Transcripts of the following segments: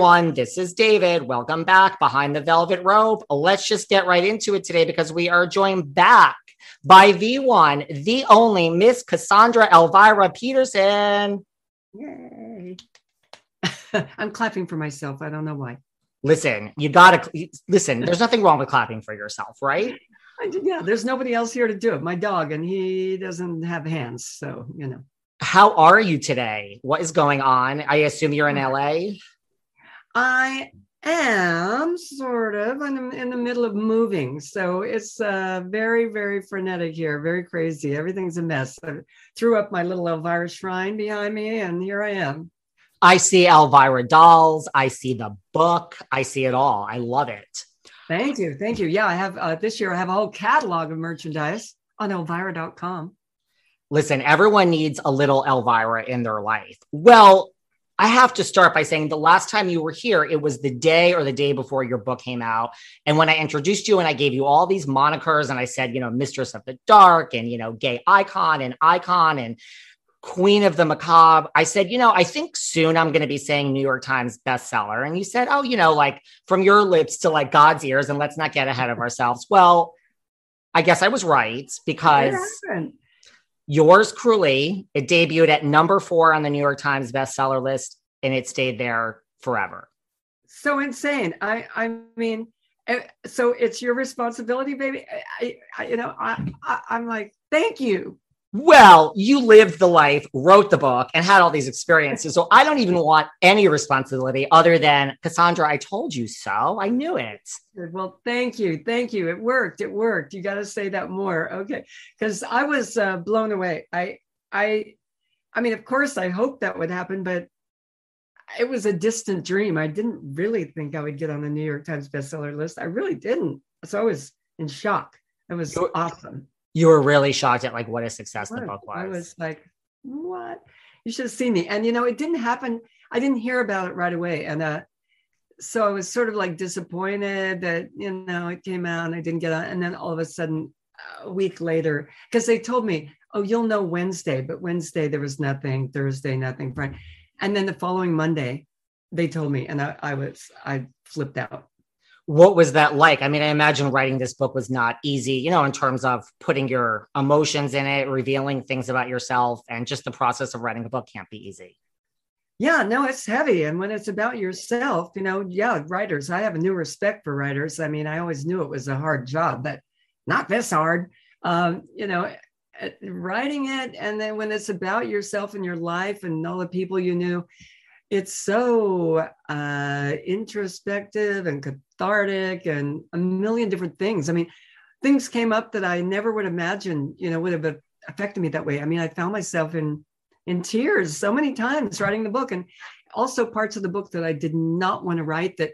Everyone, this is David. Welcome back behind the velvet rope. Let's just get right into it today because we are joined back by the one, the only Miss Cassandra Elvira Peterson. Yay. I'm clapping for myself. I don't know why. Listen, you gotta listen. There's nothing wrong with clapping for yourself, right? Yeah, there's nobody else here to do it. My dog, and he doesn't have hands, so you know. How are you today? What is going on? I assume you're in LA. I am sort of I'm in the middle of moving, so it's uh, very, very frenetic here, very crazy. Everything's a mess. I threw up my little Elvira shrine behind me, and here I am. I see Elvira dolls. I see the book. I see it all. I love it. Thank you, thank you. Yeah, I have uh, this year. I have a whole catalog of merchandise on Elvira.com. Listen, everyone needs a little Elvira in their life. Well, I have to start by saying the last time you were here, it was the day or the day before your book came out. And when I introduced you and I gave you all these monikers and I said, you know, Mistress of the Dark and, you know, gay icon and icon and Queen of the Macabre, I said, you know, I think soon I'm going to be saying New York Times bestseller. And you said, oh, you know, like from your lips to like God's ears, and let's not get ahead of ourselves. Well, I guess I was right because Yours Cruelly, it debuted at number four on the New York Times bestseller list and it stayed there forever. So insane. I I mean, eh, so it's your responsibility, baby. I, I you know, I, I I'm like, thank you. Well, you lived the life, wrote the book, and had all these experiences. So I don't even want any responsibility other than Cassandra, I told you so. I knew it. Well, thank you. Thank you. It worked. It worked. You got to say that more. Okay. Because I was uh, blown away. I, I, I mean, of course, I hoped that would happen, but it was a distant dream. I didn't really think I would get on the New York Times bestseller list. I really didn't. So I was in shock. It was awesome you were really shocked at like what a success the book was. I was like, what? You should have seen me. And you know, it didn't happen. I didn't hear about it right away. And uh, so I was sort of like disappointed that, you know, it came out and I didn't get on. And then all of a sudden, a week later, because they told me, oh, you'll know Wednesday, but Wednesday there was nothing, Thursday, nothing, Friday. And then the following Monday, they told me, and I, I was, I flipped out what was that like? I mean, I imagine writing this book was not easy, you know, in terms of putting your emotions in it, revealing things about yourself, and just the process of writing a book can't be easy. Yeah, no, it's heavy. And when it's about yourself, you know, yeah, writers, I have a new respect for writers. I mean, I always knew it was a hard job, but not this hard. Um, you know, writing it, and then when it's about yourself and your life and all the people you knew, it's so uh, introspective and cathartic and a million different things. I mean, things came up that I never would imagine, you know, would have affected me that way. I mean, I found myself in in tears so many times writing the book, and also parts of the book that I did not want to write that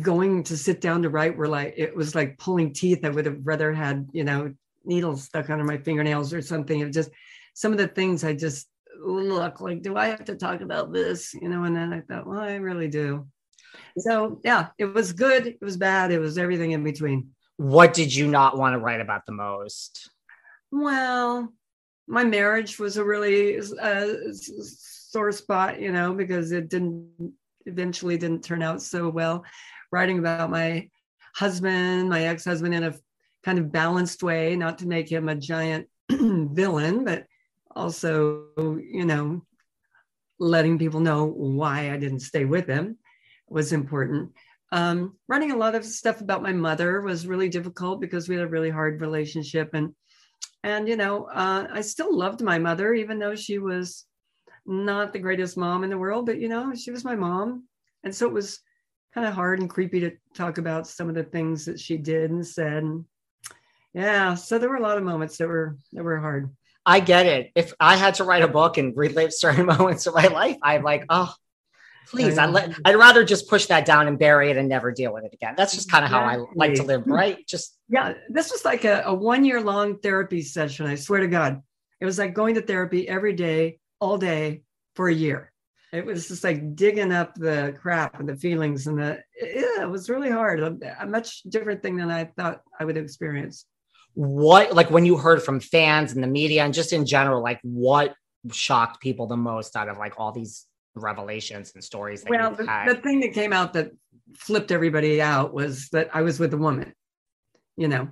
going to sit down to write were like it was like pulling teeth. I would have rather had you know needles stuck under my fingernails or something. It just some of the things I just look like. Do I have to talk about this? You know, and then I thought, well, I really do. So yeah, it was good. It was bad. It was everything in between. What did you not want to write about the most? Well, my marriage was a really uh, sore spot, you know, because it didn't eventually didn't turn out so well. Writing about my husband, my ex-husband, in a kind of balanced way, not to make him a giant villain, but also, you know, letting people know why I didn't stay with him was important. Um, running a lot of stuff about my mother was really difficult because we had a really hard relationship, and and you know, uh, I still loved my mother even though she was not the greatest mom in the world, but you know, she was my mom, and so it was kind of hard and creepy to talk about some of the things that she did and said. Yeah, so there were a lot of moments that were that were hard. I get it. If I had to write a book and relive certain moments of my life, I'm like, oh, please, I'd, let, um, I'd rather just push that down and bury it and never deal with it again. That's just kind of exactly. how I like to live, mm-hmm. right? Just yeah. This was like a, a one year long therapy session. I swear to God, it was like going to therapy every day, all day for a year. It was just like digging up the crap and the feelings and the yeah, it was really hard. A, a much different thing than I thought I would experience what like when you heard from fans and the media and just in general like what shocked people the most out of like all these revelations and stories well the, the, thing that came out that flipped everybody out was that i was with a woman you know?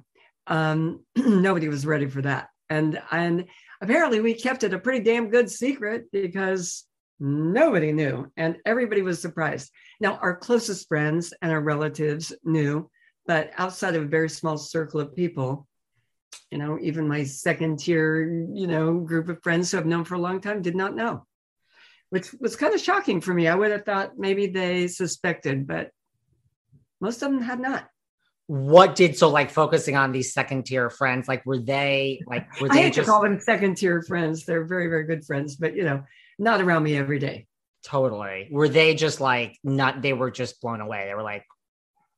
Um nobody was ready for that. And and apparently we kept it a pretty damn good secret because nobody knew and everybody was surprised. Now our closest friends and our relatives knew but outside of a very small circle of people you know, even my second tier, you know, group of friends who I've known for a long time did not know, which was kind of shocking for me. I would have thought maybe they suspected, but most of them had not. What did so like focusing on these second tier friends? Like, were they like? Were they I hate just... to call them second tier friends. They're very, very good friends, but you know, not around me every day. Totally. Were they just like not? They were just blown away. They were like,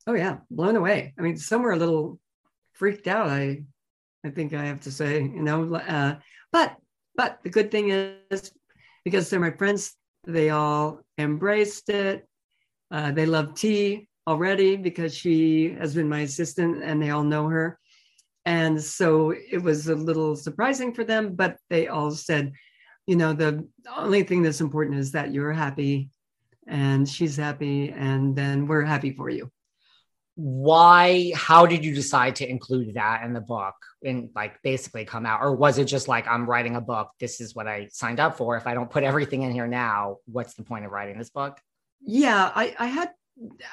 "Oh yeah, blown away." I mean, some were a little freaked out. I I think I have to say, you know, uh, but but the good thing is because they're my friends, they all embraced it. Uh, they love T already because she has been my assistant and they all know her. And so it was a little surprising for them, but they all said, you know, the only thing that's important is that you're happy and she's happy, and then we're happy for you why how did you decide to include that in the book and like basically come out? Or was it just like i'm writing a book this is what i signed up for. If i don't put everything in here now what's the point of writing this book? Yeah i i had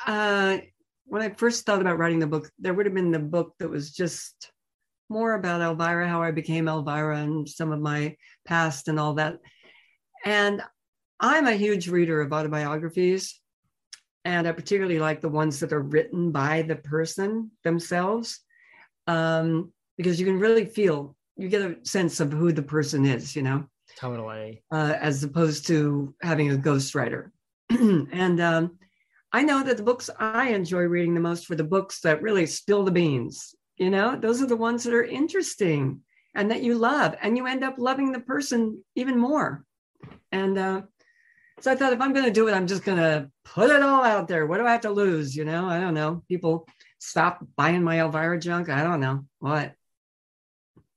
uh when i first thought about writing the book there would have been the book that was just more about elvira how i became elvira and some of my past and all that. And i'm a huge reader of autobiographies and I particularly like the ones that are written by the person themselves, um, because you can really feel you get a sense of who the person is, you know. Totally. Uh, as opposed to having a ghostwriter. and um, I know that the books I enjoy reading the most were the books that really spill the beans. You know, those are the ones that are interesting and that you love, and you end up loving the person even more. And uh, so I thought if I'm going to do it, I'm just going to put it all out there. What do I have to lose? You know, I don't know. People stop buying my Elvira junk. I don't know what.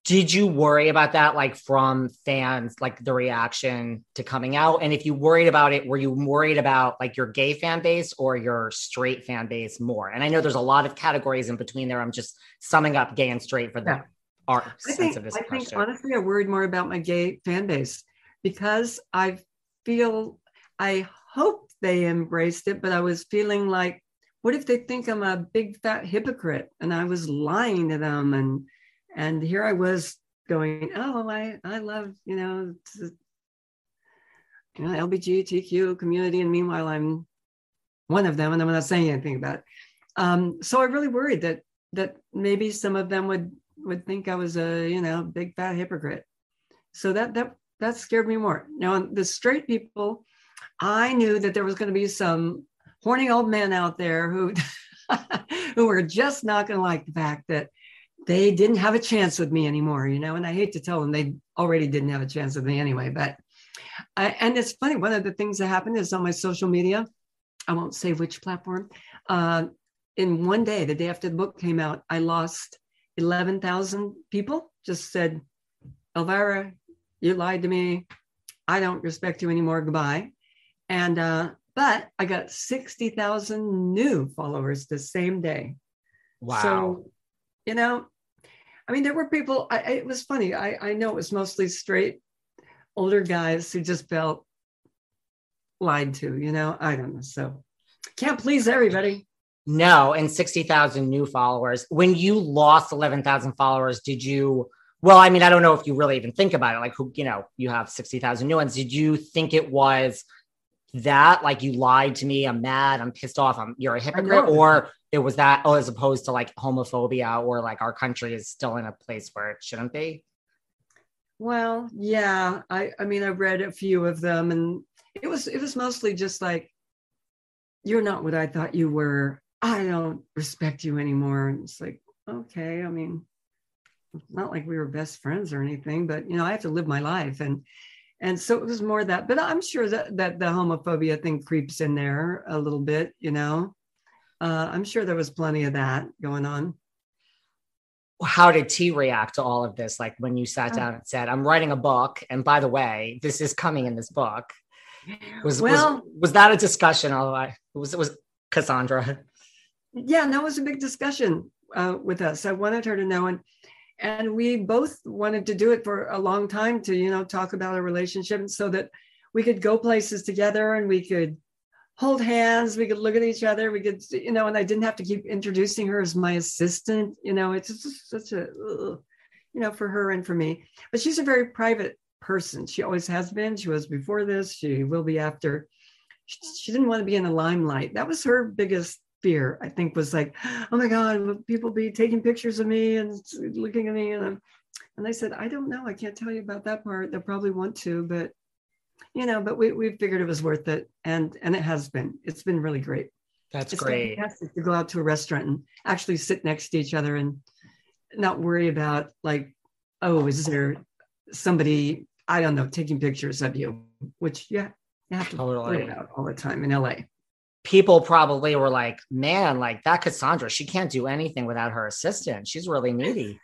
Did you worry about that, like from fans, like the reaction to coming out? And if you worried about it, were you worried about like your gay fan base or your straight fan base more? And I know there's a lot of categories in between there. I'm just summing up gay and straight for the yeah. art I think, I think honestly, I worried more about my gay fan base because I feel I hoped they embraced it, but I was feeling like, what if they think I'm a big fat hypocrite and I was lying to them? And and here I was going, oh, I I love you know, you know LGBTQ community, and meanwhile I'm one of them, and I'm not saying anything about it. Um, so I really worried that that maybe some of them would would think I was a you know big fat hypocrite. So that that that scared me more. Now the straight people, I knew that there was going to be some horny old men out there who who were just not going to like the fact that they didn't have a chance with me anymore, you know. And I hate to tell them they already didn't have a chance with me anyway. But I, and it's funny. One of the things that happened is on my social media. I won't say which platform. Uh, in one day, the day after the book came out, I lost eleven thousand people. Just said, Elvira, you lied to me. I don't respect you anymore. Goodbye. And uh, but I got sixty thousand new followers the same day. Wow. So, you know, I mean, there were people. I, it was funny. I, I know it was mostly straight, older guys who just felt lied to. You know, I don't know. So, can't please everybody. No, and 60,000 new followers. When you lost 11,000 followers, did you? Well, I mean, I don't know if you really even think about it. Like, who, you know, you have 60,000 new ones. Did you think it was that? Like, you lied to me. I'm mad. I'm pissed off. I'm, you're a hypocrite. Or it was that, oh, as opposed to like homophobia or like our country is still in a place where it shouldn't be? Well, yeah. I, I mean, I've read a few of them and it was, it was mostly just like, you're not what I thought you were. I don't respect you anymore. And it's like, okay, I mean, not like we were best friends or anything, but you know, I have to live my life. And and so it was more that, but I'm sure that that the homophobia thing creeps in there a little bit, you know. Uh, I'm sure there was plenty of that going on. How did T react to all of this? Like when you sat down and said, I'm writing a book, and by the way, this is coming in this book. Was well, was, was that a discussion? Although I was it was Cassandra. Yeah, no, it was a big discussion uh, with us. I wanted her to know, and and we both wanted to do it for a long time to you know talk about a relationship so that we could go places together and we could hold hands we could look at each other we could you know and i didn't have to keep introducing her as my assistant you know it's just such a you know for her and for me. But she's a very private person. She always has been. She was before this. She will be after. She, she didn't want to be in the limelight. That was her biggest fear i think was like oh my god will people be taking pictures of me and looking at me? And I'm, and i said i don't know i can't tell you about that part they'll probably want to but you know but we, we figured it was worth it and and it has been it's been really great. That's it's great. fantastic to go out to a restaurant and actually sit next to each other and not worry about like oh is there somebody i don't know taking pictures of you which yeah you have to totally. worry about all the time in la people probably were like, man, like that Cassandra, she can't do anything without her assistant. She's really needy.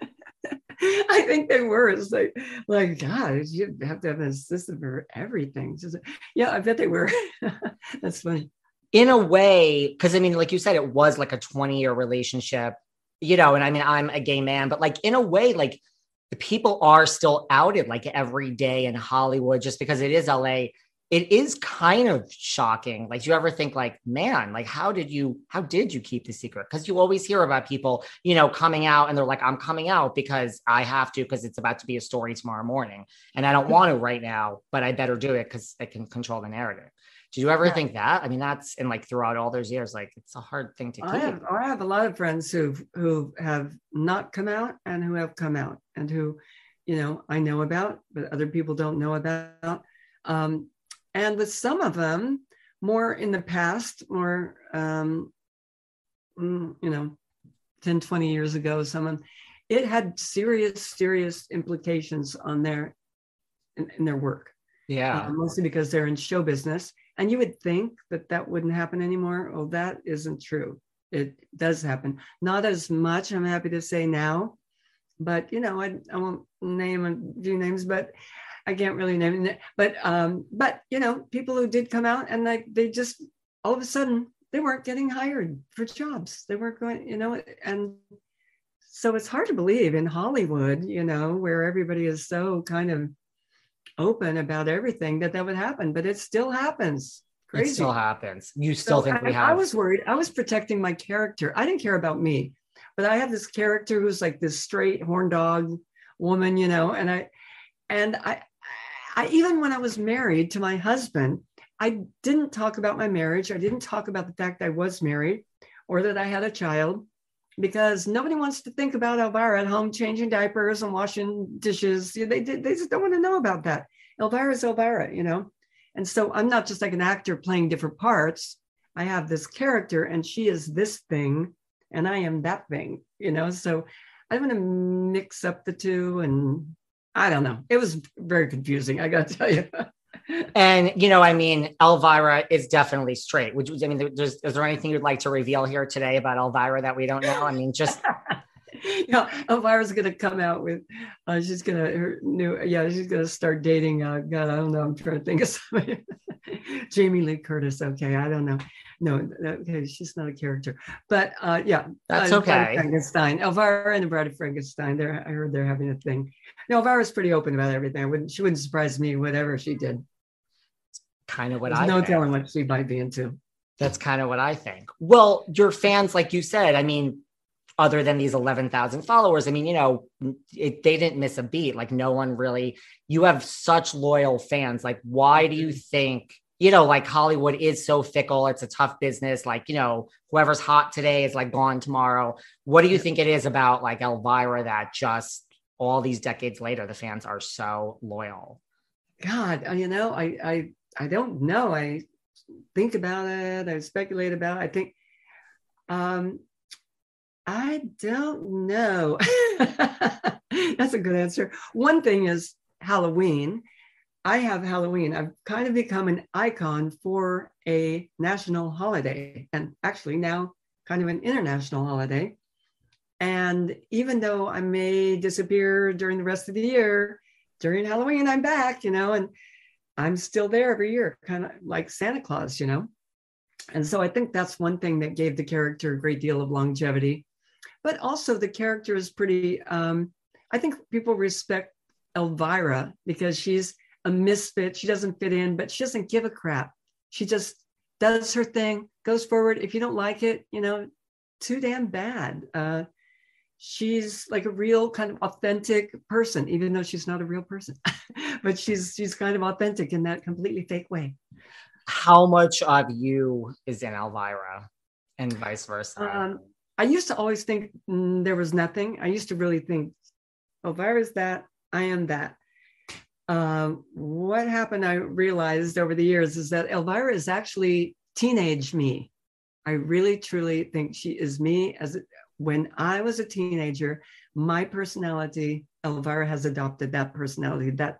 I think they were. It's like, like, God, you have to have an assistant for everything. Just, yeah, I bet they were. That's funny. In a way, because I mean, like you said, it was like a 20 year relationship, you know, and I mean, I'm a gay man, but like in a way, like the people are still outed like every day in Hollywood just because it is LA it is kind of shocking. Like, do you ever think, like, man, like, how did you, how did you keep the secret? Because you always hear about people, you know, coming out and they're like, I'm coming out because I have to, because it's about to be a story tomorrow morning. And I don't want to right now, but I better do it because I can control the narrative. Did you ever yeah. think that? I mean, that's in like throughout all those years, like it's a hard thing to keep. I have, I have a lot of friends who who have not come out and who have come out and who, you know, I know about, but other people don't know about. Um, and with some of them, more in the past, more, um, mm, you know, 10, 20 years ago, someone, it had serious, serious implications on their, in, in their work. Yeah. Uh, mostly because they're in show business. And you would think that that wouldn't happen anymore. Oh, that isn't true. It does happen. Not as much, I'm happy to say now, but you know, I, I won't name a few names, but I can't really name it, but um, but you know, people who did come out and like they just all of a sudden they weren't getting hired for jobs. They weren't going, you know, and so it's hard to believe in Hollywood, you know, where everybody is so kind of open about everything that that would happen, but it still happens. Crazy. It still happens. You still so think we have? I was worried. I was protecting my character. I didn't care about me, but I have this character who's like this straight horn dog woman, you know, and I and I I even when I was married to my husband, I didn't talk about my marriage. I didn't talk about the fact I was married or that I had a child because nobody wants to think about Elvira at home changing diapers and washing dishes. They, they, just don't want to know about that. Elvira is Elvira, you know? And so I'm not just like an actor playing different parts. I have this character and she is this thing and I am that thing, you know? So I want to mix up the two and I don't know. It was very confusing, I got to tell you. and you know, I mean, Elvira is definitely straight. Would you? I mean, is there anything you'd like to reveal here today about Elvira that we don't know? I mean, just. yeah, Elvira's gonna come out with. Uh, she's gonna her new. Yeah, she's gonna start dating. Uh, God, I don't know. I'm trying to think of somebody. Jamie Lee Curtis. Okay, I don't know. No, okay, she's not a character, but uh, yeah, that's uh, okay. Frankenstein, Elvira and the Bride of Frankenstein. They're I heard they're having a thing. No, Elvira's pretty open about everything. I wouldn't. She wouldn't surprise me. Whatever she did. Kind of what There's I. No think. telling what she might be into. That's kind of what I think. Well, your fans, like you said, I mean, other than these 11,000 followers, I mean, you know, it, they didn't miss a beat. Like, no one really, you have such loyal fans. Like, why do you think, you know, like Hollywood is so fickle? It's a tough business. Like, you know, whoever's hot today is like gone tomorrow. What do you think it is about like Elvira that just all these decades later, the fans are so loyal? God, uh, you know, I, I, I don't know. I think about it. I speculate about it. I think, um, I don't know. That's a good answer. One thing is Halloween. I have Halloween. I've kind of become an icon for a national holiday and actually now kind of an international holiday. And even though I may disappear during the rest of the year, during Halloween, I'm back, you know, and I'm still there every year, kind of like Santa Claus, you know. And so I think that's one thing that gave the character a great deal of longevity. But also, the character is pretty, um, I think people respect Elvira because she's a misfit. She doesn't fit in, but she doesn't give a crap. She just does her thing, goes forward. If you don't like it, you know, too damn bad. Uh, she's like a real kind of authentic person, even though she's not a real person. but she's she's kind of authentic in that completely fake way. How much of you is in Elvira and vice versa? Um, I used to always think mm, there was nothing. I used to really think, Elvira's that, I am that. Um, what happened, I realized over the years, is that Elvira is actually teenage me. I really truly think she is me as when I was a teenager, my personality, Elvira has adopted that personality, that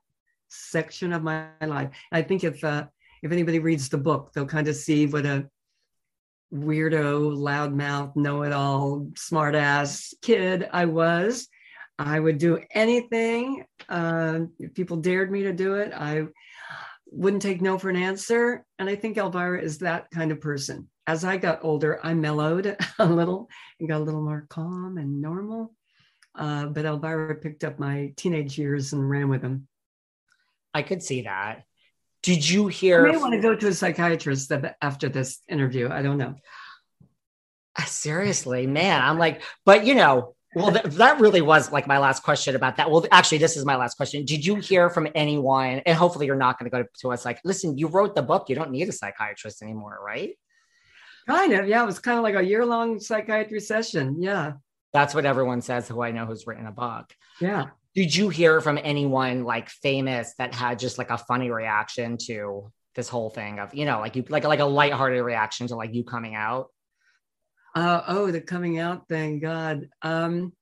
section of my life. I think if uh, if anybody reads the book, they'll kind of see what a weirdo, loudmouth, know-it-all, smartass kid I was. I would do anything. Uh, if people dared me to do it, I wouldn't take no for an answer. And I think Elvira is that kind of person. As I got older, I mellowed a little and got a little more calm and normal. Uh, but Elvira picked up my teenage years and ran with them. I could see that. Did you hear? I may want to go to a psychiatrist after this interview. I don't know. Seriously, man, I'm like, but you know, well, th- that really was like my last question about that. Well, actually, this is my last question. Did you hear from anyone? And hopefully, you're not going to go to us like, listen, you wrote the book. You don't need a psychiatrist anymore, right? Kind of, yeah. It was kind of like a year long psychiatry session. Yeah. That's what everyone says who I know who's written a book. Yeah. Did you hear from anyone like famous that had just like a funny reaction to this whole thing of, you know, like you like like a lighthearted reaction to like you coming out? Uh, oh, the coming out thing, God. Um,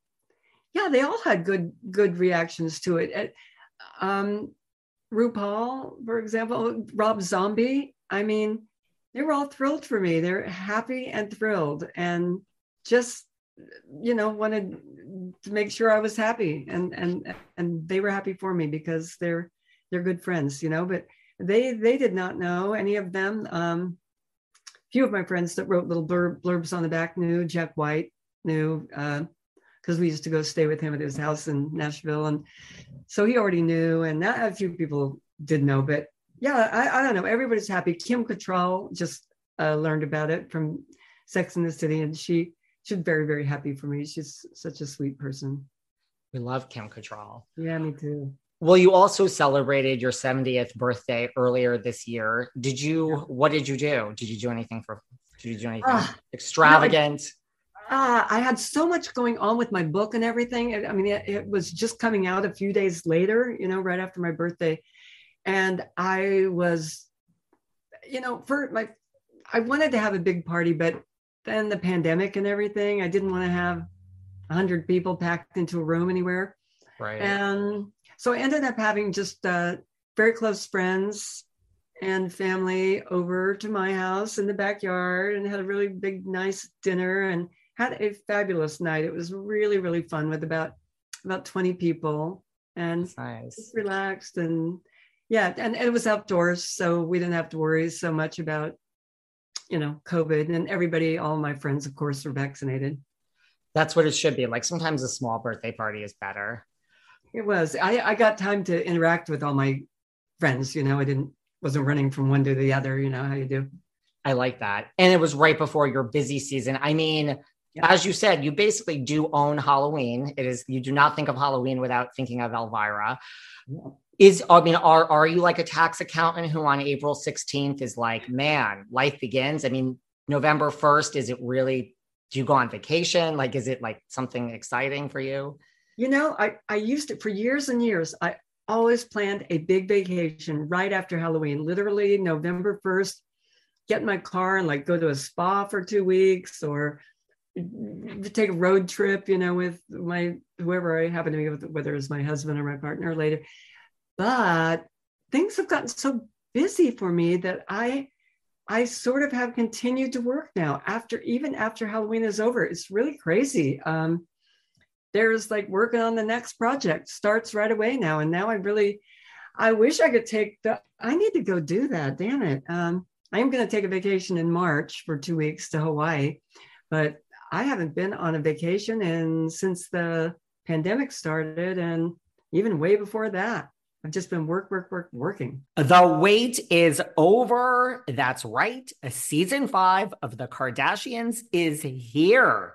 yeah, they all had good good reactions to it. Um, RuPaul, for example, Rob Zombie. I mean, they were all thrilled for me. They're happy and thrilled, and just you know wanted to make sure I was happy, and and and they were happy for me because they're they're good friends, you know. But they they did not know any of them. Um, few of my friends that wrote little blurb, blurbs on the back knew Jack White knew because uh, we used to go stay with him at his house in Nashville, and so he already knew. And not a few people did know, but yeah, I, I don't know. Everybody's happy. Kim Cattrall just uh, learned about it from Sex in the City, and she she's very very happy for me. She's such a sweet person. We love Kim Cattrall. Yeah, me too. Well, you also celebrated your 70th birthday earlier this year. Did you, what did you do? Did you do anything for, did you do anything uh, extravagant? uh, I had so much going on with my book and everything. I mean, it, it, was just coming out a few days later, you know, right after my birthday. And I was, you know, for my, I wanted to have a big party, but then the pandemic and everything, I didn't want to have 100 people packed into a room anywhere. Right. And so I ended up having just uh, very close friends and family over to my house in the backyard and had a really big, nice dinner and had a fabulous night. It was really, really fun with about about 20 people and nice. relaxed and yeah, and, and it was outdoors, so we didn't have to worry so much about you know COVID. And everybody, all my friends, of course, were vaccinated. That's what it should be. Like sometimes a small birthday party is better. It was. I, I got time to interact with all my friends. You know, I didn't wasn't running from one to the other. You know how you do. I like that. And it was right before your busy season. I mean, yeah. as you said, you basically do own Halloween. It is you do not think of Halloween without thinking of Elvira. Yeah. Is I mean, are are you like a tax accountant who on April 16th is like, man, life begins? I mean, November 1st, is it really do you go on vacation? Like, is it like something exciting for you? You know, I, I used it for years and years. I always planned a big vacation right after Halloween, literally November 1st, get in my car and like go to a spa for two weeks or take a road trip, you know, with my whoever I happen to be with, whether it's my husband or my partner later. But things have gotten so busy for me that I I sort of have continued to work now after even after Halloween is over. It's really crazy. Um, there's like working on the next project starts right away now, and now I really, I wish I could take the. I need to go do that. Damn it. Um, I am going to take a vacation in March for two weeks to Hawaii, but I haven't been on a vacation and since the pandemic started, and even way before that. I've just been work, work, work, working. The wait is over. That's right. Season five of The Kardashians is here.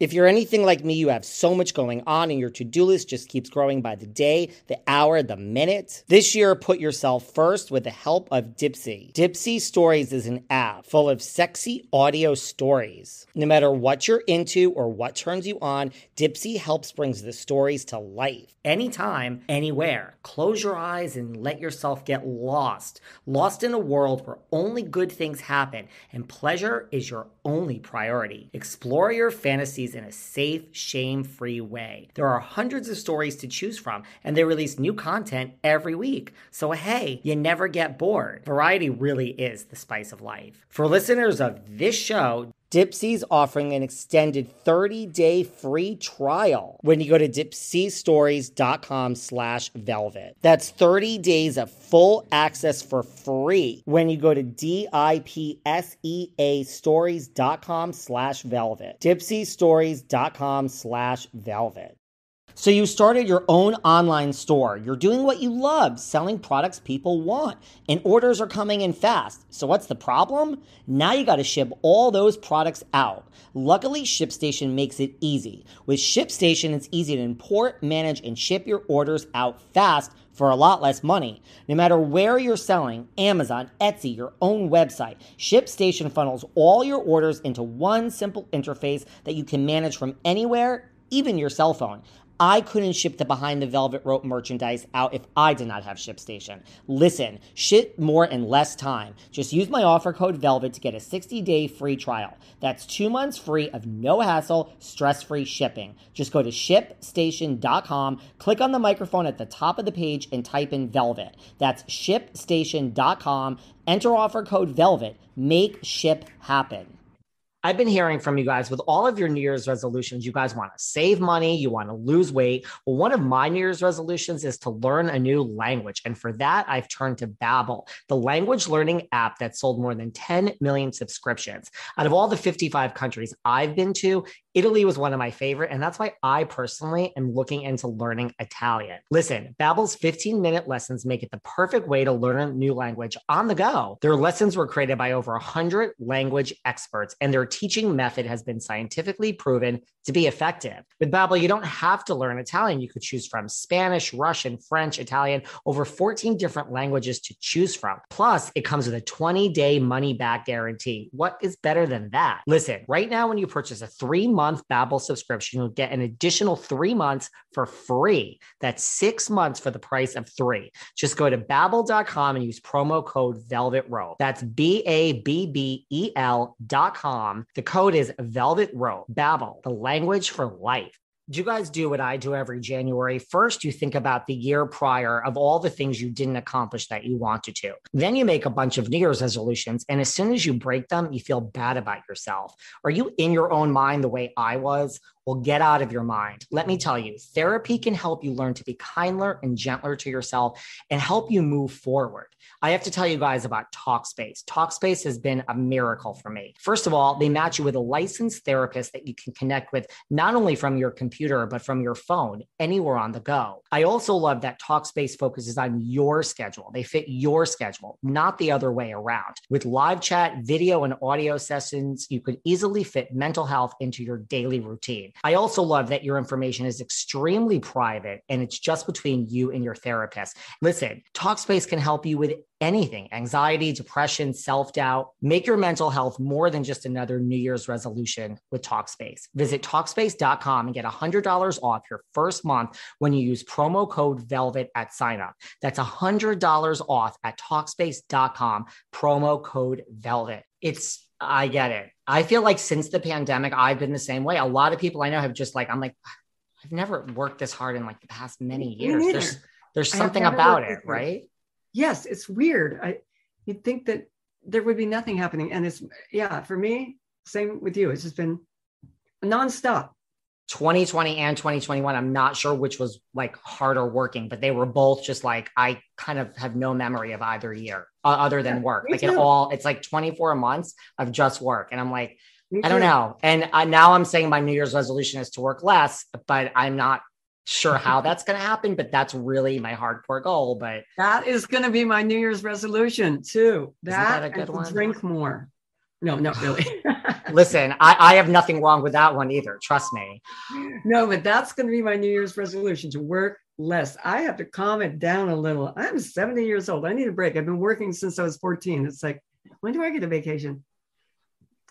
If you're anything like me, you have so much going on and your to do list just keeps growing by the day, the hour, the minute. This year, put yourself first with the help of Dipsea. Dipsea Stories is an app full of sexy audio stories. No matter what you're into or what turns you on, Dipsea helps brings the stories to life. Anytime, anywhere. Close your eyes and let yourself get lost. Lost in a world where only good things happen and pleasure is your only priority. Explore your in a safe, shame free way. There are hundreds of stories to choose from, and they release new content every week. So, hey, you never get bored. Variety really is the spice of life. For listeners of this show, Dipsea's offering an extended 30-day free trial when you go to dipseastories.com slash velvet. That's 30 days of full access for free when you go to D-I-P-S-E-A stories.com slash velvet. Dipseastories.com slash velvet. So you started your own online store. You're doing what you love, selling products people want, and orders are coming in fast. So what's the problem? Now you got to ship all those products out. Luckily, ShipStation makes it easy. With ShipStation, it's easy to import, manage, and ship your orders out fast for a lot less money. No matter where you're selling, Amazon, Etsy, your own website, ShipStation funnels all your orders into one simple interface that you can manage from anywhere, even your cell phone. I couldn't ship the behind the velvet rope merchandise out if I did not have ShipStation. Listen, ship more in less time. Just use my offer code VELVET to get a 60-day free trial. That's 2 months free of no hassle, stress-free shipping. Just go to shipstation.com, click on the microphone at the top of the page and type in velvet. That's shipstation.com, enter offer code VELVET. Make ship happen. I've been hearing from you guys with all of your New Year's resolutions. You guys want to save money, you want to lose weight. Well, one of my New Year's resolutions is to learn a new language. And for that, I've turned to Babbel, the language learning app that sold more than 10 million subscriptions. Out of all the 55 countries I've been to, Italy was one of my favorite, and that's why I personally am looking into learning Italian. Listen, Babbel's 15-minute lessons make it the perfect way to learn a new language on the go. Their lessons were created by over 100 language experts, and their teaching method has been scientifically proven to be effective. With Babbel, you don't have to learn Italian. You could choose from Spanish, Russian, French, Italian, over 14 different languages to choose from. Plus, it comes with a 20-day money-back guarantee. What is better than that? Listen, right now when you purchase a 3-month month Babbel subscription, you'll get an additional three months for free. That's six months for the price of three. Just go to babbel.com and use promo code Velvet Rope. That's B A B B E L dot com. The code is Velvet Rope. Babbel, the language for life do you guys do what I do every January? First, you think about the year prior of all the things you didn't accomplish that you wanted to. Then you make a bunch of New Year's resolutions. And as soon as you break them, you feel bad about yourself. Are you in your own mind the way I was? Well, get out of your mind. Let me tell you, therapy can help you learn to be kinder and gentler to yourself and help you move forward. I have to tell you guys about Talkspace. Talkspace has been a miracle for me. First of all, they match you with a licensed therapist that you can connect with not only from your computer, but from your phone, anywhere on the go. I also love that Talkspace focuses on your schedule. They fit your schedule, not the other way around. With live chat, video, and audio sessions, you could easily fit mental health into your daily routine. I also love that your information is extremely private and it's just between you and your therapist. Listen, Talkspace can help you with anything anxiety, depression, self doubt. Make your mental health more than just another New Year's resolution with Talkspace. Visit Talkspace.com and get $100 off your first month when you use promo code VELVET at signup. That's $100 off at Talkspace.com, promo code VELVET. It's, I get it. I feel like since the pandemic, I've been the same way. A lot of people I know have just like, I'm like, I've never worked this hard in like the past many years. There's, there's something about it, right? yes, it's weird. I you'd think that there would be nothing happening. And it's yeah, for me, same with you. It's just been nonstop. 2020 and 2021 i'm not sure which was like harder working but they were both just like i kind of have no memory of either year uh, other than work like too. it all it's like 24 months of just work and i'm like i don't know and I, now i'm saying my new year's resolution is to work less but i'm not sure how that's going to happen, but that's really my hardcore goal. But that is going to be my New Year's resolution too. That, that a good one? Drink more. No, not really. Listen, I, I have nothing wrong with that one either. Trust me. No, but that's going to be my New Year's resolution to work less. I have to calm it down a little. I'm 70 years old. I need a break. I've been working since I was 14. It's like, when do I get a vacation?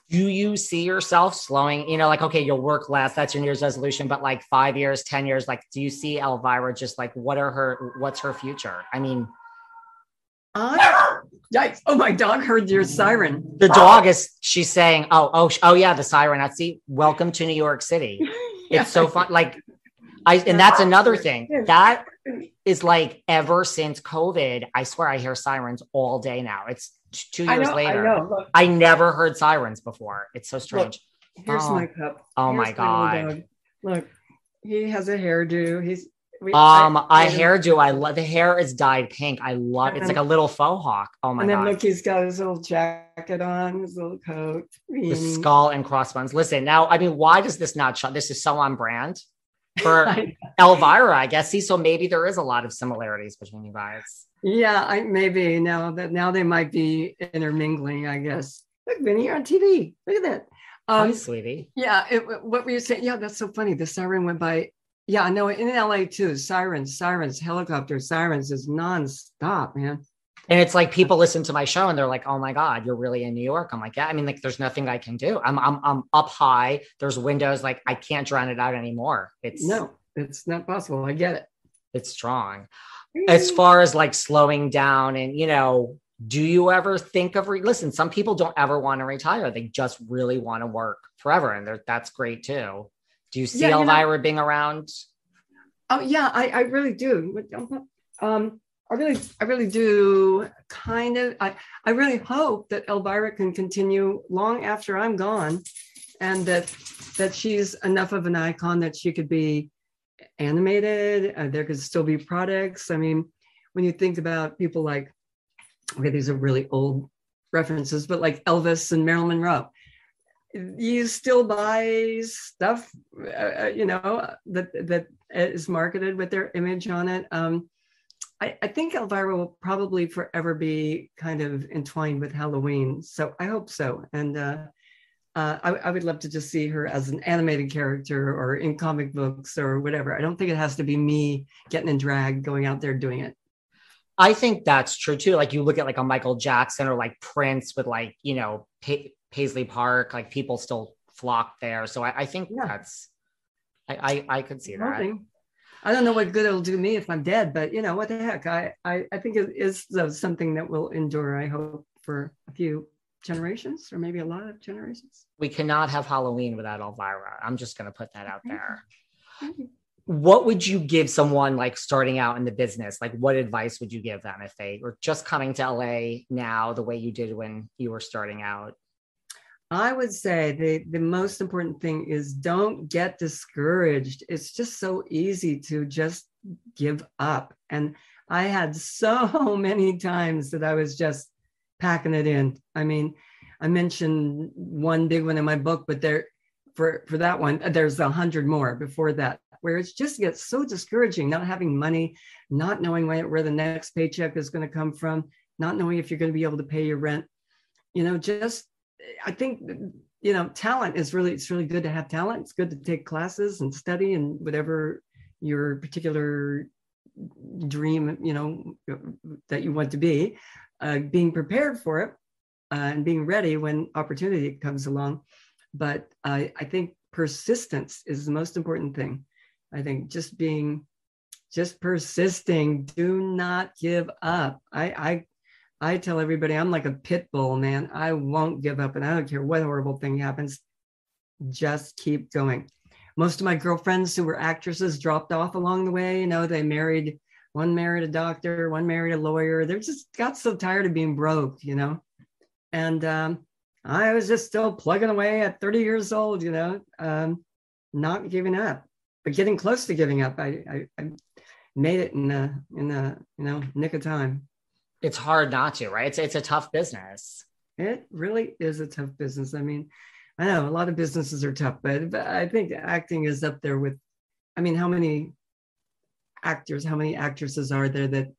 do you see yourself slowing you know like okay you'll work less that's your new year's resolution but like five years ten years like do you see elvira just like what are her what's her future i mean I, yikes. Oh, my dog heard your siren. The dog is, she's saying, oh, oh, oh, yeah, the siren. I see. Welcome to New York City. yeah. It's so fun. Like, I, and that's another thing that is like ever since COVID, I swear I hear sirens all day now. It's two years know, later. I. I never heard sirens before. It's so strange. Look, here's oh. my cup. Oh here's my god! Look, he has a hairdo. He's um I I, a hairdo. I love the hair is dyed pink. I love it's like a little faux hawk. Oh my and then god! Look, he's got his little jacket on, his little coat, the skull and crossbones. Listen, now I mean, why does this not show? This is so on brand for Elvira, I guess. See, so maybe there is a lot of similarities between you guys. Yeah, I, maybe now that now they might be intermingling. I guess. Look, Vinny, you're on TV. Look at that. Um, Hi, sweetie. Yeah. It, what were you saying? Yeah, that's so funny. The siren went by. Yeah, no, in LA too. Sirens, sirens, helicopter sirens is nonstop, man. And it's like people listen to my show and they're like, "Oh my god, you're really in New York." I'm like, "Yeah." I mean, like, there's nothing I can do. I'm I'm I'm up high. There's windows. Like, I can't drown it out anymore. It's no, it's not possible. I get it. It's strong as far as like slowing down and you know do you ever think of re- listen some people don't ever want to retire they just really want to work forever and that's great too do you see yeah, elvira know, being around oh yeah i i really do um i really i really do kind of i i really hope that elvira can continue long after i'm gone and that that she's enough of an icon that she could be animated. Uh, there could still be products. I mean, when you think about people like, okay, these are really old references, but like Elvis and Marilyn Monroe, you still buy stuff, uh, uh, you know, that that is marketed with their image on it. Um, I, I, think Elvira will probably forever be kind of entwined with Halloween. So I hope so. And uh, uh, I, I, would love to just see her as an animated character or in comic books or whatever. I don't think it has to be me getting in drag going out there doing it. I think that's true too. Like you look at like a Michael Jackson or like Prince with like, you know, Paisley Park, like people still flock there. So I, I think yeah. that's, I, I, I could see that. I don't know what good it'll do me if I'm dead, but you know, what the heck? I, I, I think it is uh, something that will endure, I hope, for a few generations or maybe a lot of generations. We cannot have Halloween without Elvira. I'm just going to put that out there. What would you give someone like starting out in the business? Like, what advice would you give them if they were just coming to LA now, the way you did when you were starting out? I would say the, the most important thing is don't get discouraged. It's just so easy to just give up. And I had so many times that I was just packing it in. I mean, I mentioned one big one in my book, but there for for that one, uh, there's a hundred more before that, where it just gets so discouraging, not having money, not knowing where, where the next paycheck is going to come from, not knowing if you're going to be able to pay your rent. You know, just I think you know, talent is really it's really good to have talent. It's good to take classes and study and whatever your particular dream, you know, that you want to be uh, being prepared for it uh, and being ready when opportunity comes along. But I, I think persistence is the most important thing. I think just being, just persisting. Do not give up. I, I, I tell everybody I'm like a pit bull, man. I won't give up, and I don't care what horrible thing happens. Just keep going. Most of my girlfriends who were actresses dropped off along the way. You know, they married one married a doctor, one married a lawyer. They just got so tired of being broke, you know. And um, I was just still plugging away at 30 years old, you know, um, not giving up, but getting close to giving up. I, I, I made it in a in a you know nick of time. It's hard not to, right? It's it's a tough business. It really is a tough business. I mean, I know a lot of businesses are tough, but, but I think acting is up there with. I mean, how many actors, how many actresses are there that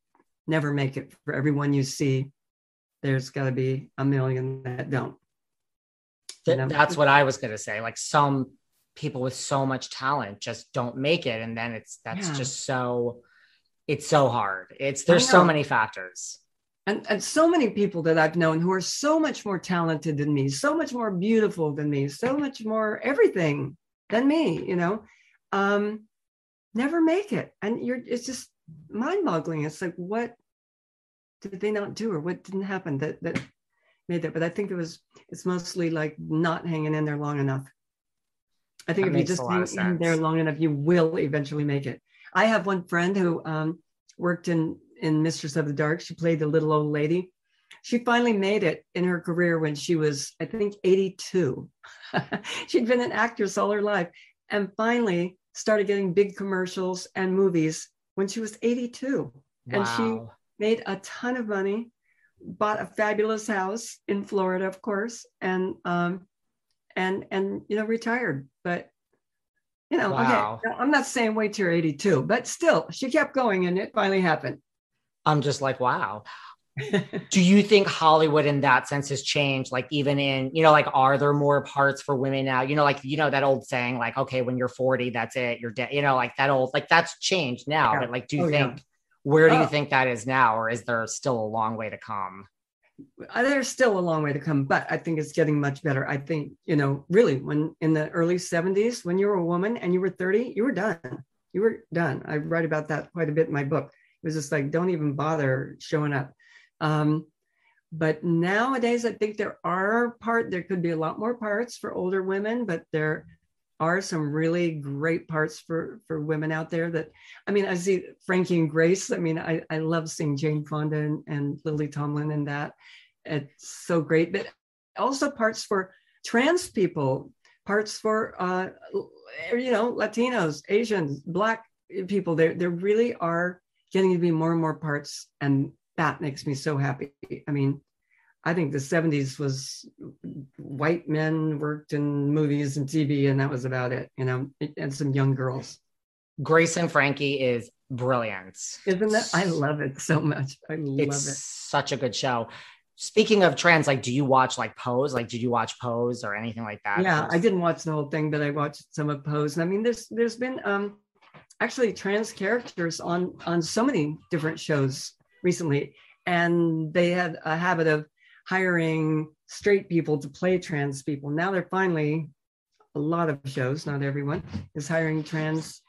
never make it? For everyone you see, there's got to be a million that don't. You know? That's what I was going to say. Like some people with so much talent just don't make it. And then it's, that's yeah. just so, it's so hard. It's, there's so many factors. And, and so many people that I've known who are so much more talented than me, so much more beautiful than me, so much more everything than me, you know. Um, never make it. And you're it's just mind-boggling. It's like what did they not do or what didn't happen that that made that? But I think it was it's mostly like not hanging in there long enough. I think that if you just hang in there long enough, you will eventually make it. I have one friend who um, worked in in Mistress of the Dark. She played the little old lady. She finally made it in her career when she was, I think, 82. She'd been an actress all her life. And finally, started getting big commercials and movies when she was 82. Wow. And she made a ton of money, bought a fabulous house in Florida, of course, and um, and and you know retired. But you know, wow. okay, I'm not saying wait till you're 82, but still, she kept going, and it finally happened. I'm just like, wow do you think Hollywood in that sense has changed? Like, even in, you know, like, are there more parts for women now? You know, like, you know, that old saying, like, okay, when you're 40, that's it, you're dead, you know, like that old, like, that's changed now. Yeah. But, like, do you oh, think, yeah. where do oh. you think that is now? Or is there still a long way to come? Uh, there's still a long way to come, but I think it's getting much better. I think, you know, really, when in the early 70s, when you were a woman and you were 30, you were done. You were done. I write about that quite a bit in my book. Was just like, don't even bother showing up. Um, but nowadays, I think there are part, there could be a lot more parts for older women, but there are some really great parts for for women out there that i mean i see frankie and grace. I mean i, I love seeing jane fonda and, and lily tomlin and that. It's so great but also parts for trans people parts for uh you know latinos asians black people. There there really are getting to be more and more parts and that makes me so happy. I mean, I think the 70s was white men worked in movies and TV, and that was about it, you know, and some young girls. Grace and Frankie is brilliant. Isn't that? I love it so much. I love it's it. such a good show. Speaking of trends, like, do you watch like Pose? Like, did you watch Pose or anything like that? Yeah, I didn't watch the whole thing, but I watched some of Pose. And I mean, there's there's been um actually trans characters on on so many different shows recently, and they had a habit of hiring straight people to play trans people. Now they're finally a lot of shows, not everyone, is hiring trans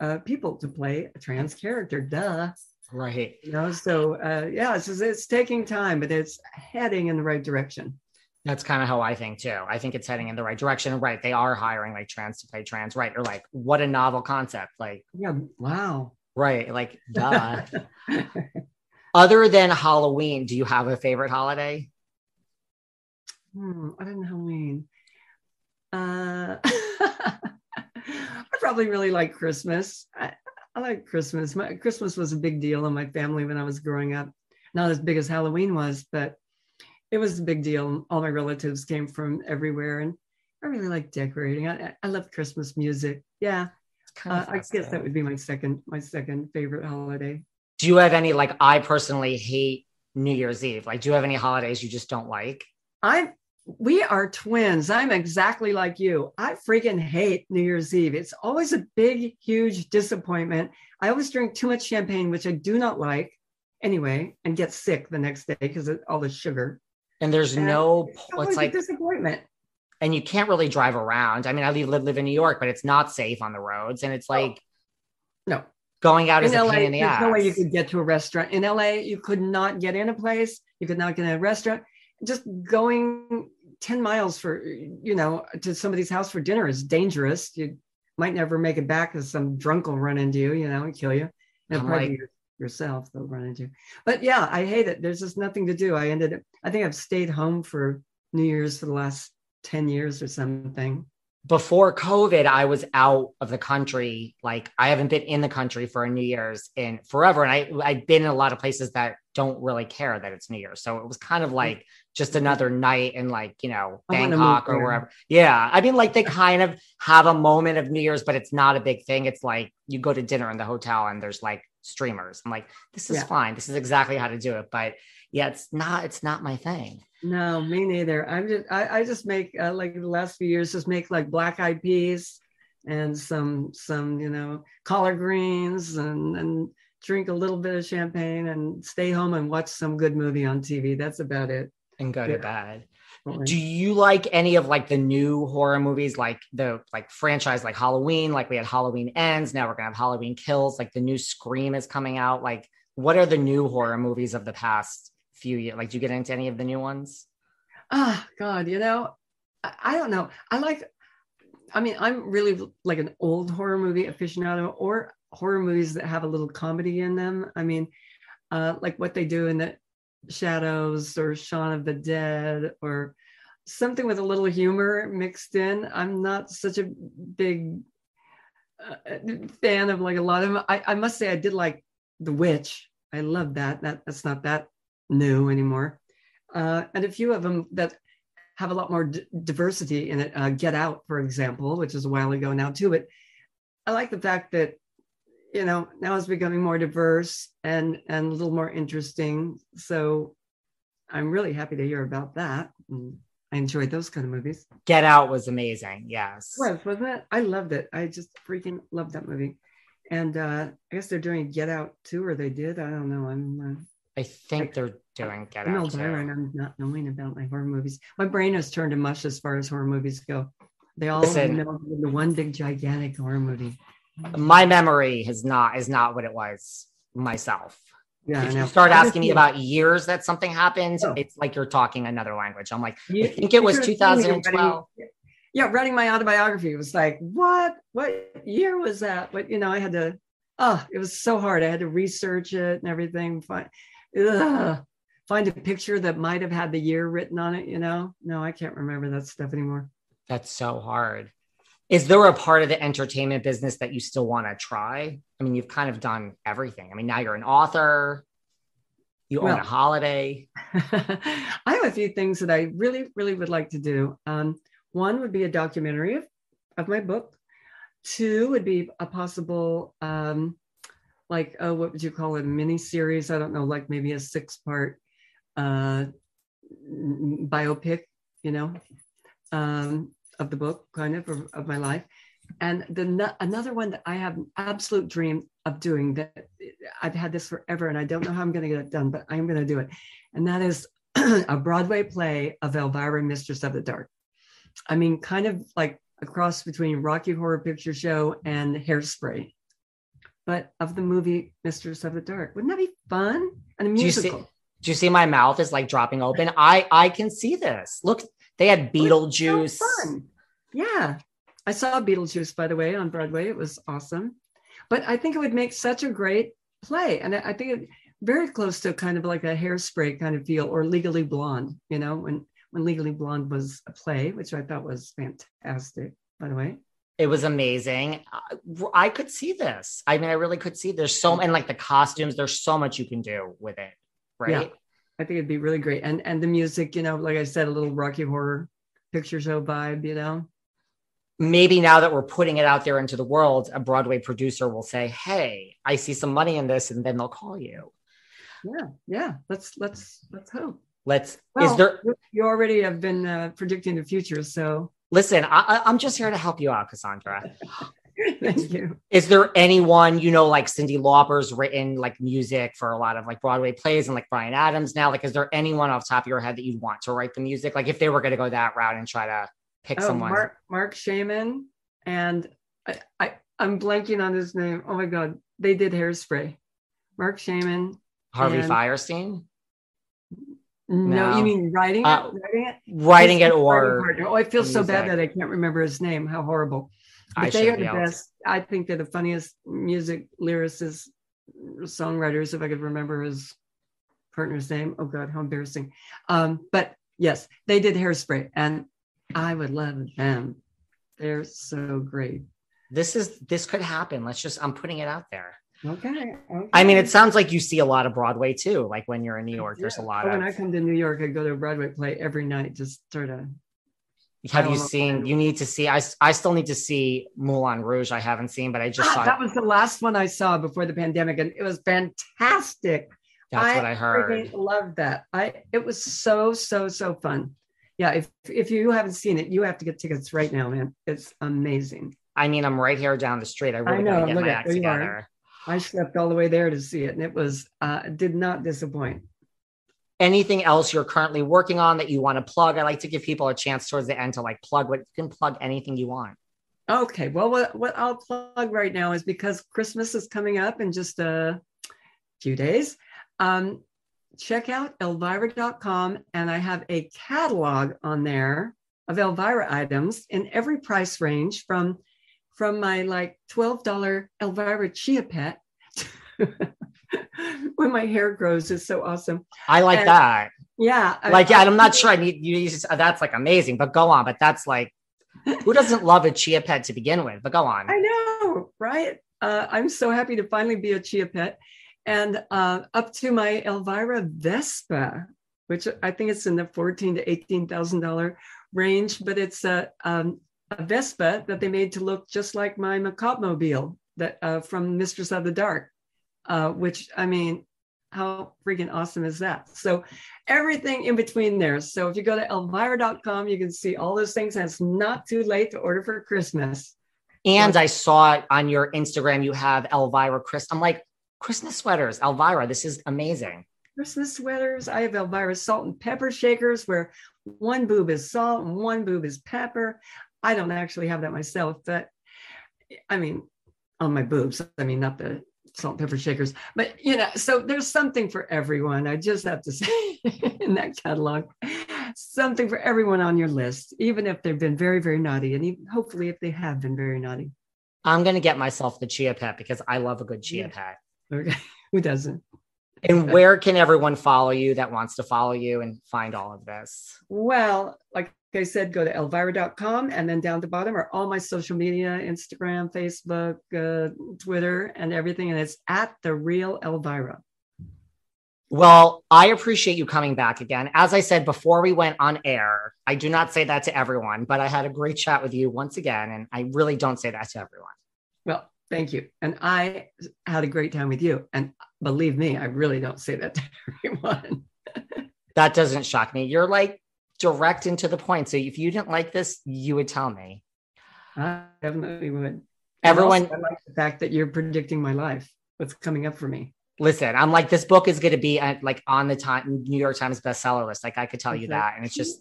uh, people to play a trans character. Duh. Right. You know, so uh, yeah, it's, it's taking time, but it's heading in the right direction. That's kind of how I think too. I think it's heading in the right direction. Right. They are hiring like trans to play trans. Right. Or like, what a novel concept. Like, yeah. Wow. Right. Like, duh. Other than Halloween, do you have a favorite holiday? Hmm, other than Halloween, uh, I probably really like Christmas. I, I like Christmas. My Christmas was a big deal in my family when I was growing up. Not as big as Halloween was, but it was a big deal. All my relatives came from everywhere, and I really like decorating. I, I love Christmas music. Yeah, uh, I guess that would be my second my second favorite holiday. Do you have any like? I personally hate New Year's Eve. Like, do you have any holidays you just don't like? I'm we are twins. I'm exactly like you. I freaking hate New Year's Eve. It's always a big, huge disappointment. I always drink too much champagne, which I do not like anyway, and get sick the next day because of all the sugar. And there's and no, it's, it's like disappointment. And you can't really drive around. I mean, I live, live in New York, but it's not safe on the roads. And it's oh. like, no, going out in is LA, a pain in the there's ass. no way you could get to a restaurant. In LA, you could not get in a place. You could not get in a restaurant just going 10 miles for you know to somebody's house for dinner is dangerous you might never make it back because some drunk will run into you you know and kill you and probably like, yourself they'll run into but yeah i hate it. There's just nothing to do. I ended up i think i've stayed home for new year's for the last 10 years or something before COVID, I was out of the country. Like I haven't been in the country for a New Year's in forever. And I I've been in a lot of places that don't really care that it's New Year's. So it was kind of like just another night in like, you know, Bangkok or wherever. Yeah. I mean, like they kind of have a moment of New Year's, but it's not a big thing. It's like you go to dinner in the hotel and there's like streamers. I'm like, this is yeah. fine. This is exactly how to do it. But yeah, it's not, it's not my thing. No, me neither. I'm just I, I just make uh, like the last few years just make like black eyed peas and some some you know collard greens and and drink a little bit of champagne and stay home and watch some good movie on TV. That's about it. And go to bed. Do you like any of like the new horror movies, like the like franchise, like Halloween? Like we had Halloween Ends, now we're gonna have Halloween Kills. Like the new Scream is coming out. Like, what are the new horror movies of the past few years? Like, do you get into any of the new ones? Ah, oh, God, you know, I, I don't know. I like, I mean, I'm really like an old horror movie aficionado or horror movies that have a little comedy in them. I mean, uh, like what they do in the Shadows or Shaun of the Dead or something with a little humor mixed in. I'm not such a big uh, fan of like a lot of them. I, I must say I did like The Witch. I love that. That that's not that new anymore. Uh, and a few of them that have a lot more d- diversity in it. Uh, Get Out, for example, which is a while ago now too. But I like the fact that you know now it's becoming more diverse and and a little more interesting. So I'm really happy to hear about that. And I enjoyed those kind of movies. Get Out was amazing. Yes, it was wasn't it? I loved it. I just freaking loved that movie. And uh, I guess they're doing Get Out too, or they did. I don't know. I'm. Uh, I think they're doing Get I'm Out. Byron, I'm not knowing about my horror movies. My brain has turned to mush as far as horror movies go. They all Listen, know the one big gigantic horror movie. My memory has not is not what it was myself. Yeah, if you start asking me about years that something happened, oh. it's like you're talking another language. I'm like, you, I think it was 2012. yeah, writing my autobiography was like, what? What year was that? But you know, I had to. Oh, it was so hard. I had to research it and everything. Ugh, find a picture that might have had the year written on it, you know? No, I can't remember that stuff anymore. That's so hard. Is there a part of the entertainment business that you still want to try? I mean, you've kind of done everything. I mean, now you're an author. You own Well- a holiday. I have a few things that I really, really would like to do. Um, one would be a documentary of, of my book. Two would be a possible, um, like, oh, what would you call it? A mini series? I don't know, like maybe a six part uh, biopic, you know, um, of the book, kind of, of, of my life. And the another one that I have an absolute dream of doing that I've had this forever and I don't know how I'm going to get it done, but I'm going to do it. And that is a Broadway play of Elvira, Mistress of the Dark. I mean, kind of like a cross between Rocky Horror Picture Show and Hairspray, but of the movie Mistress of the Dark. Wouldn't that be fun? And a Do you see? musical. Do you see my mouth is like dropping open? I I can see this. Look, they had So Beetlejuice. fun. Yeah. I saw Beetlejuice, by the way, on Broadway. It was awesome. But I think it would make such a great play. And I I think it very close to kind of like a hairspray kind of feel or legally blonde, you know, when when Legally Blonde was a play, which I thought was fantastic, by the way. It was amazing. I, I could see this. I mean, I really could see. There's so and like the costumes. There's so much you can do with it, right? Yeah. I think it'd be really great. And and the music, you know, like I said, a little Rocky Horror Picture Show vibe, you know. Maybe now that we're putting it out there into the world, a Broadway producer will say, "Hey, I see some money in this," and then they'll call you. Yeah, yeah. Let's let's let's hope. Let's. Well, is there? you- already have been uh, predicting the future, so Listen, I- I'm just here to help you out, Cassandra. thank you. Is there anyone you know, like Cyndi Lauper's written like music for a lot of like Broadway plays and like Bryan Adams now? Like, is there anyone off the top of your head that you'd want to write the music? Like, if they were going to go that route and try to pick Oh, someone. Mark Marc Shaiman, and I, I I'm blanking on his name. Oh my god, they did Hairspray. Marc Shaiman. Harvey and- Fierstein No, No. you mean writing Uh, it? Writing it? writing it or. Oh, I feel so bad that I can't remember his name. How horrible. But I they are the best. I think they're the funniest music lyricists, songwriters. If I could remember his partner's name. Oh God, how embarrassing. Um, but yes, they did Hairspray, and I would love them. They're so great. This is this could happen. Let's just I'm putting it out there. Okay. okay. I mean, it sounds like you see a lot of Broadway too. Like when you're in New York, there's a lot Oh, of. When I come to New York, I go to a Broadway play every night. Just sort of. Have you seen? You need to see. I I still need to see Moulin Rouge. I haven't seen, but I just Ah, saw. that was the last one I saw before the pandemic, and it was fantastic. That's what I heard. loved that. I it was so so so fun. Yeah, if if you haven't seen it, you have to get tickets right now, man. It's amazing. I mean, I'm right here down the street. I really know, get look my at- act there you are. together. I slept all the way there to see it, and it was uh, did not disappoint. Anything else you're currently working on that you want to plug? I like to give people a chance towards the end to like plug what you can plug anything you want. Okay, well, what what I'll plug right now is because Christmas is coming up in just a few days. Um, check out Elvira.com, and I have a catalog on there of Elvira items in every price range from from my like $12 Elvira Chia Pet when my hair grows is so awesome. I like And- that. Yeah. I- Like, yeah, I- I'm not sure I need you. Just, that's like amazing, but go on. But that's like, who doesn't love a chia pet to begin with? But go on. I know, right? Uh, I'm so happy to finally be a chia pet, and uh, up to my Elvira Vespa, which I think it's in the fourteen to eighteen thousand dollar range, but it's a um, a Vespa that they made to look just like my macabre mobile that uh, from Mistress of the Dark, uh, which I mean, how freaking awesome is that? So everything in between there. So if you go to elvira.com, you can see all those things. And it's not too late to order for Christmas. And I saw it on your Instagram. You have Elvira Chris. I'm like, Christmas sweaters, Elvira. This is amazing. Christmas sweaters. I have Elvira salt and pepper shakers where one boob is salt and one boob is pepper. I don't actually have that myself, but I mean, on my boobs. I mean, not the salt pepper shakers, but you know, so there's something for everyone. I just have to say in that catalog, something for everyone on your list, even if they've been very, very naughty, and even, hopefully if they have been very naughty. I'm gonna get myself the chia pet because I love a good chia Yeah. pet. Okay, who doesn't? And where can everyone follow you that wants to follow you and find all of this? Well, like I said, go to elvira.com and then down the bottom are all my social media Instagram, Facebook, uh, Twitter, and everything. And it's at the real Elvira. Well, I appreciate you coming back again. As I said before we went on air, I do not say that to everyone, but I had a great chat with you once again. And I really don't say that to everyone. Well, thank you. And I had a great time with you. And believe me, I really don't say that to everyone. that doesn't shock me. You're like direct and to the point. So if you didn't like this, you would tell me. I definitely would. Everyone, I like the fact that you're predicting my life, what's coming up for me listen, I'm like, this book is going to be at, like on the time New York Times bestseller list. Like I could tell you that. And it's just,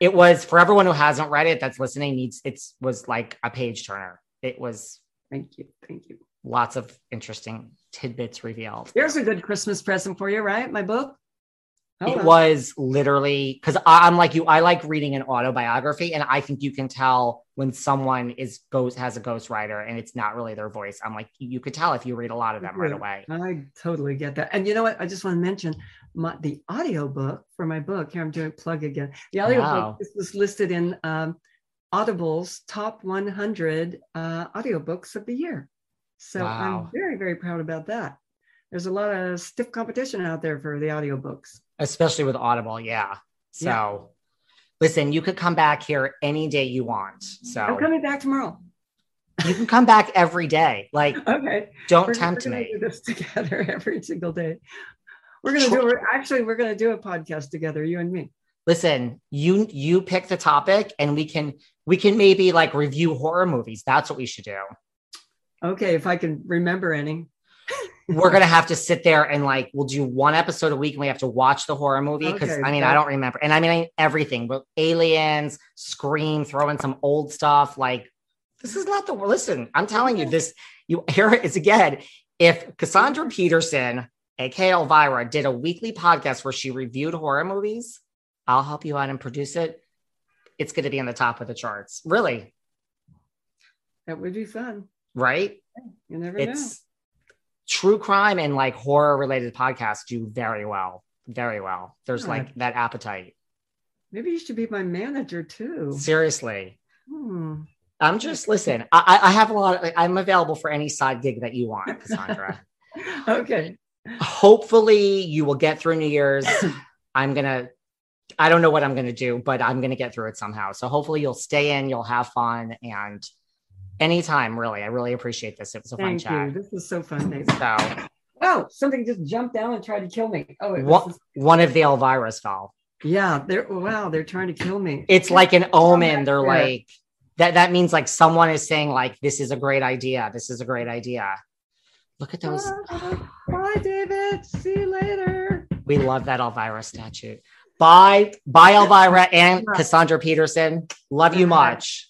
it was for everyone who hasn't read it that's listening needs, it was like a page turner. It was. Thank you. Thank you. Lots of interesting tidbits revealed. there's a good Christmas present for you, right? My book. It was literally because I'm like you. I like reading an autobiography, and I think you can tell when someone is ghost has a ghostwriter and it's not really their voice. I'm like you could tell if you read a lot of them right away. I totally get that. And you know what? I just want to mention my, the audiobook for my book. Here I'm doing plug again. The audiobook wow. book was listed in um, Audible's top 100 uh, audiobooks of the year. So wow. I'm very very proud about that. There's a lot of stiff competition out there for the audiobooks especially with Audible. Yeah. So yeah. listen, you could come back here any day you want. So I'm coming back tomorrow. You can come back every day. Like, okay, don't we're, tempt we're me. Do this together every single day. We're gonna do. We're, actually, we're gonna do a podcast together, you and me. Listen, you you pick the topic, and we can we can maybe like review horror movies. That's what we should do. Okay, if I can remember any we're gonna have to sit there and like we'll do one episode a week and we have to watch the horror movie because okay, I mean I don't remember and I mean everything but aliens scream throw in some old stuff like this is not the listen I'm telling you this you here it is again. If Cassandra Peterson aka Elvira did a weekly podcast where she reviewed horror movies I'll help you out and produce it it's going to be on the top of the charts really. That would be fun. Right? You never it's, know true crime and like horror related podcasts do very well. Very well. There's like that appetite. Maybe you should be my manager too. Seriously. Hmm. I'm just listen. I, I have a lot. Of, I'm available for any side gig that you want, Cassandra. okay. Hopefully, you will get through New Year's. I'm gonna. I don't know what I'm gonna do, but I'm gonna get through it somehow. So hopefully, you'll stay in. You'll have fun, and Anytime, really. I really appreciate this. It was a Thank fun you. chat. This was so fun. Nathan. So, oh, something just jumped down and tried to kill me. Oh, what, one of the Elvira's fell. Yeah, they're wow, they're trying to kill me. It's like an omen. They're like that. That means like someone is saying like, "This is a great idea. This is a great idea." Look at those. Bye, David. See you later. We love that Elvira statue. Bye, bye, Elvira and Cassandra Peterson. Love you much.